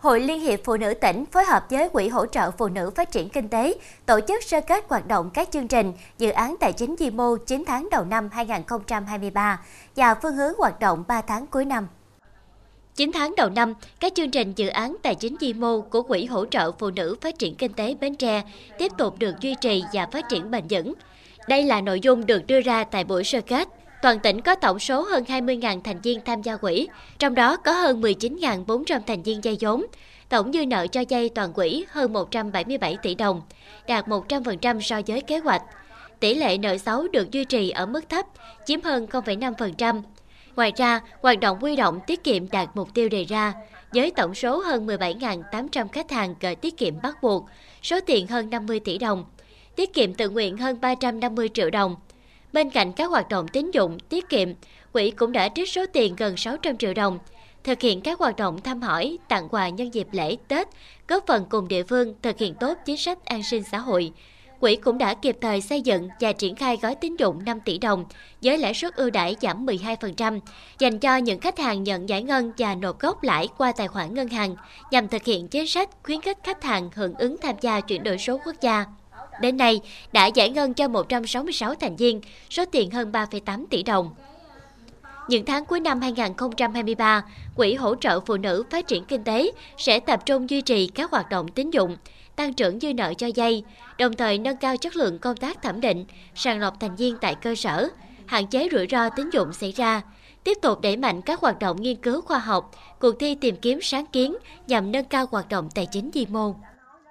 Hội Liên hiệp Phụ nữ tỉnh phối hợp với Quỹ hỗ trợ Phụ nữ phát triển kinh tế tổ chức sơ kết hoạt động các chương trình, dự án tài chính vi mô 9 tháng đầu năm 2023 và phương hướng hoạt động 3 tháng cuối năm. 9 tháng đầu năm, các chương trình dự án tài chính vi mô của Quỹ hỗ trợ Phụ nữ phát triển kinh tế Bến Tre tiếp tục được duy trì và phát triển bền vững. Đây là nội dung được đưa ra tại buổi sơ kết. Toàn tỉnh có tổng số hơn 20.000 thành viên tham gia quỹ, trong đó có hơn 19.400 thành viên dây vốn. Tổng dư nợ cho dây toàn quỹ hơn 177 tỷ đồng, đạt 100% so với kế hoạch. Tỷ lệ nợ xấu được duy trì ở mức thấp, chiếm hơn 0,5%. Ngoài ra, hoạt động quy động tiết kiệm đạt mục tiêu đề ra, với tổng số hơn 17.800 khách hàng gửi tiết kiệm bắt buộc, số tiền hơn 50 tỷ đồng, tiết kiệm tự nguyện hơn 350 triệu đồng, Bên cạnh các hoạt động tín dụng, tiết kiệm, quỹ cũng đã trích số tiền gần 600 triệu đồng, thực hiện các hoạt động thăm hỏi, tặng quà nhân dịp lễ, Tết, góp phần cùng địa phương thực hiện tốt chính sách an sinh xã hội. Quỹ cũng đã kịp thời xây dựng và triển khai gói tín dụng 5 tỷ đồng với lãi suất ưu đãi giảm 12% dành cho những khách hàng nhận giải ngân và nộp gốc lãi qua tài khoản ngân hàng nhằm thực hiện chính sách khuyến khích khách hàng hưởng ứng tham gia chuyển đổi số quốc gia. Đến nay, đã giải ngân cho 166 thành viên, số tiền hơn 3,8 tỷ đồng. Những tháng cuối năm 2023, Quỹ hỗ trợ phụ nữ phát triển kinh tế sẽ tập trung duy trì các hoạt động tín dụng, tăng trưởng dư nợ cho dây, đồng thời nâng cao chất lượng công tác thẩm định, sàng lọc thành viên tại cơ sở, hạn chế rủi ro tín dụng xảy ra, tiếp tục đẩy mạnh các hoạt động nghiên cứu khoa học, cuộc thi tìm kiếm sáng kiến nhằm nâng cao hoạt động tài chính di mô.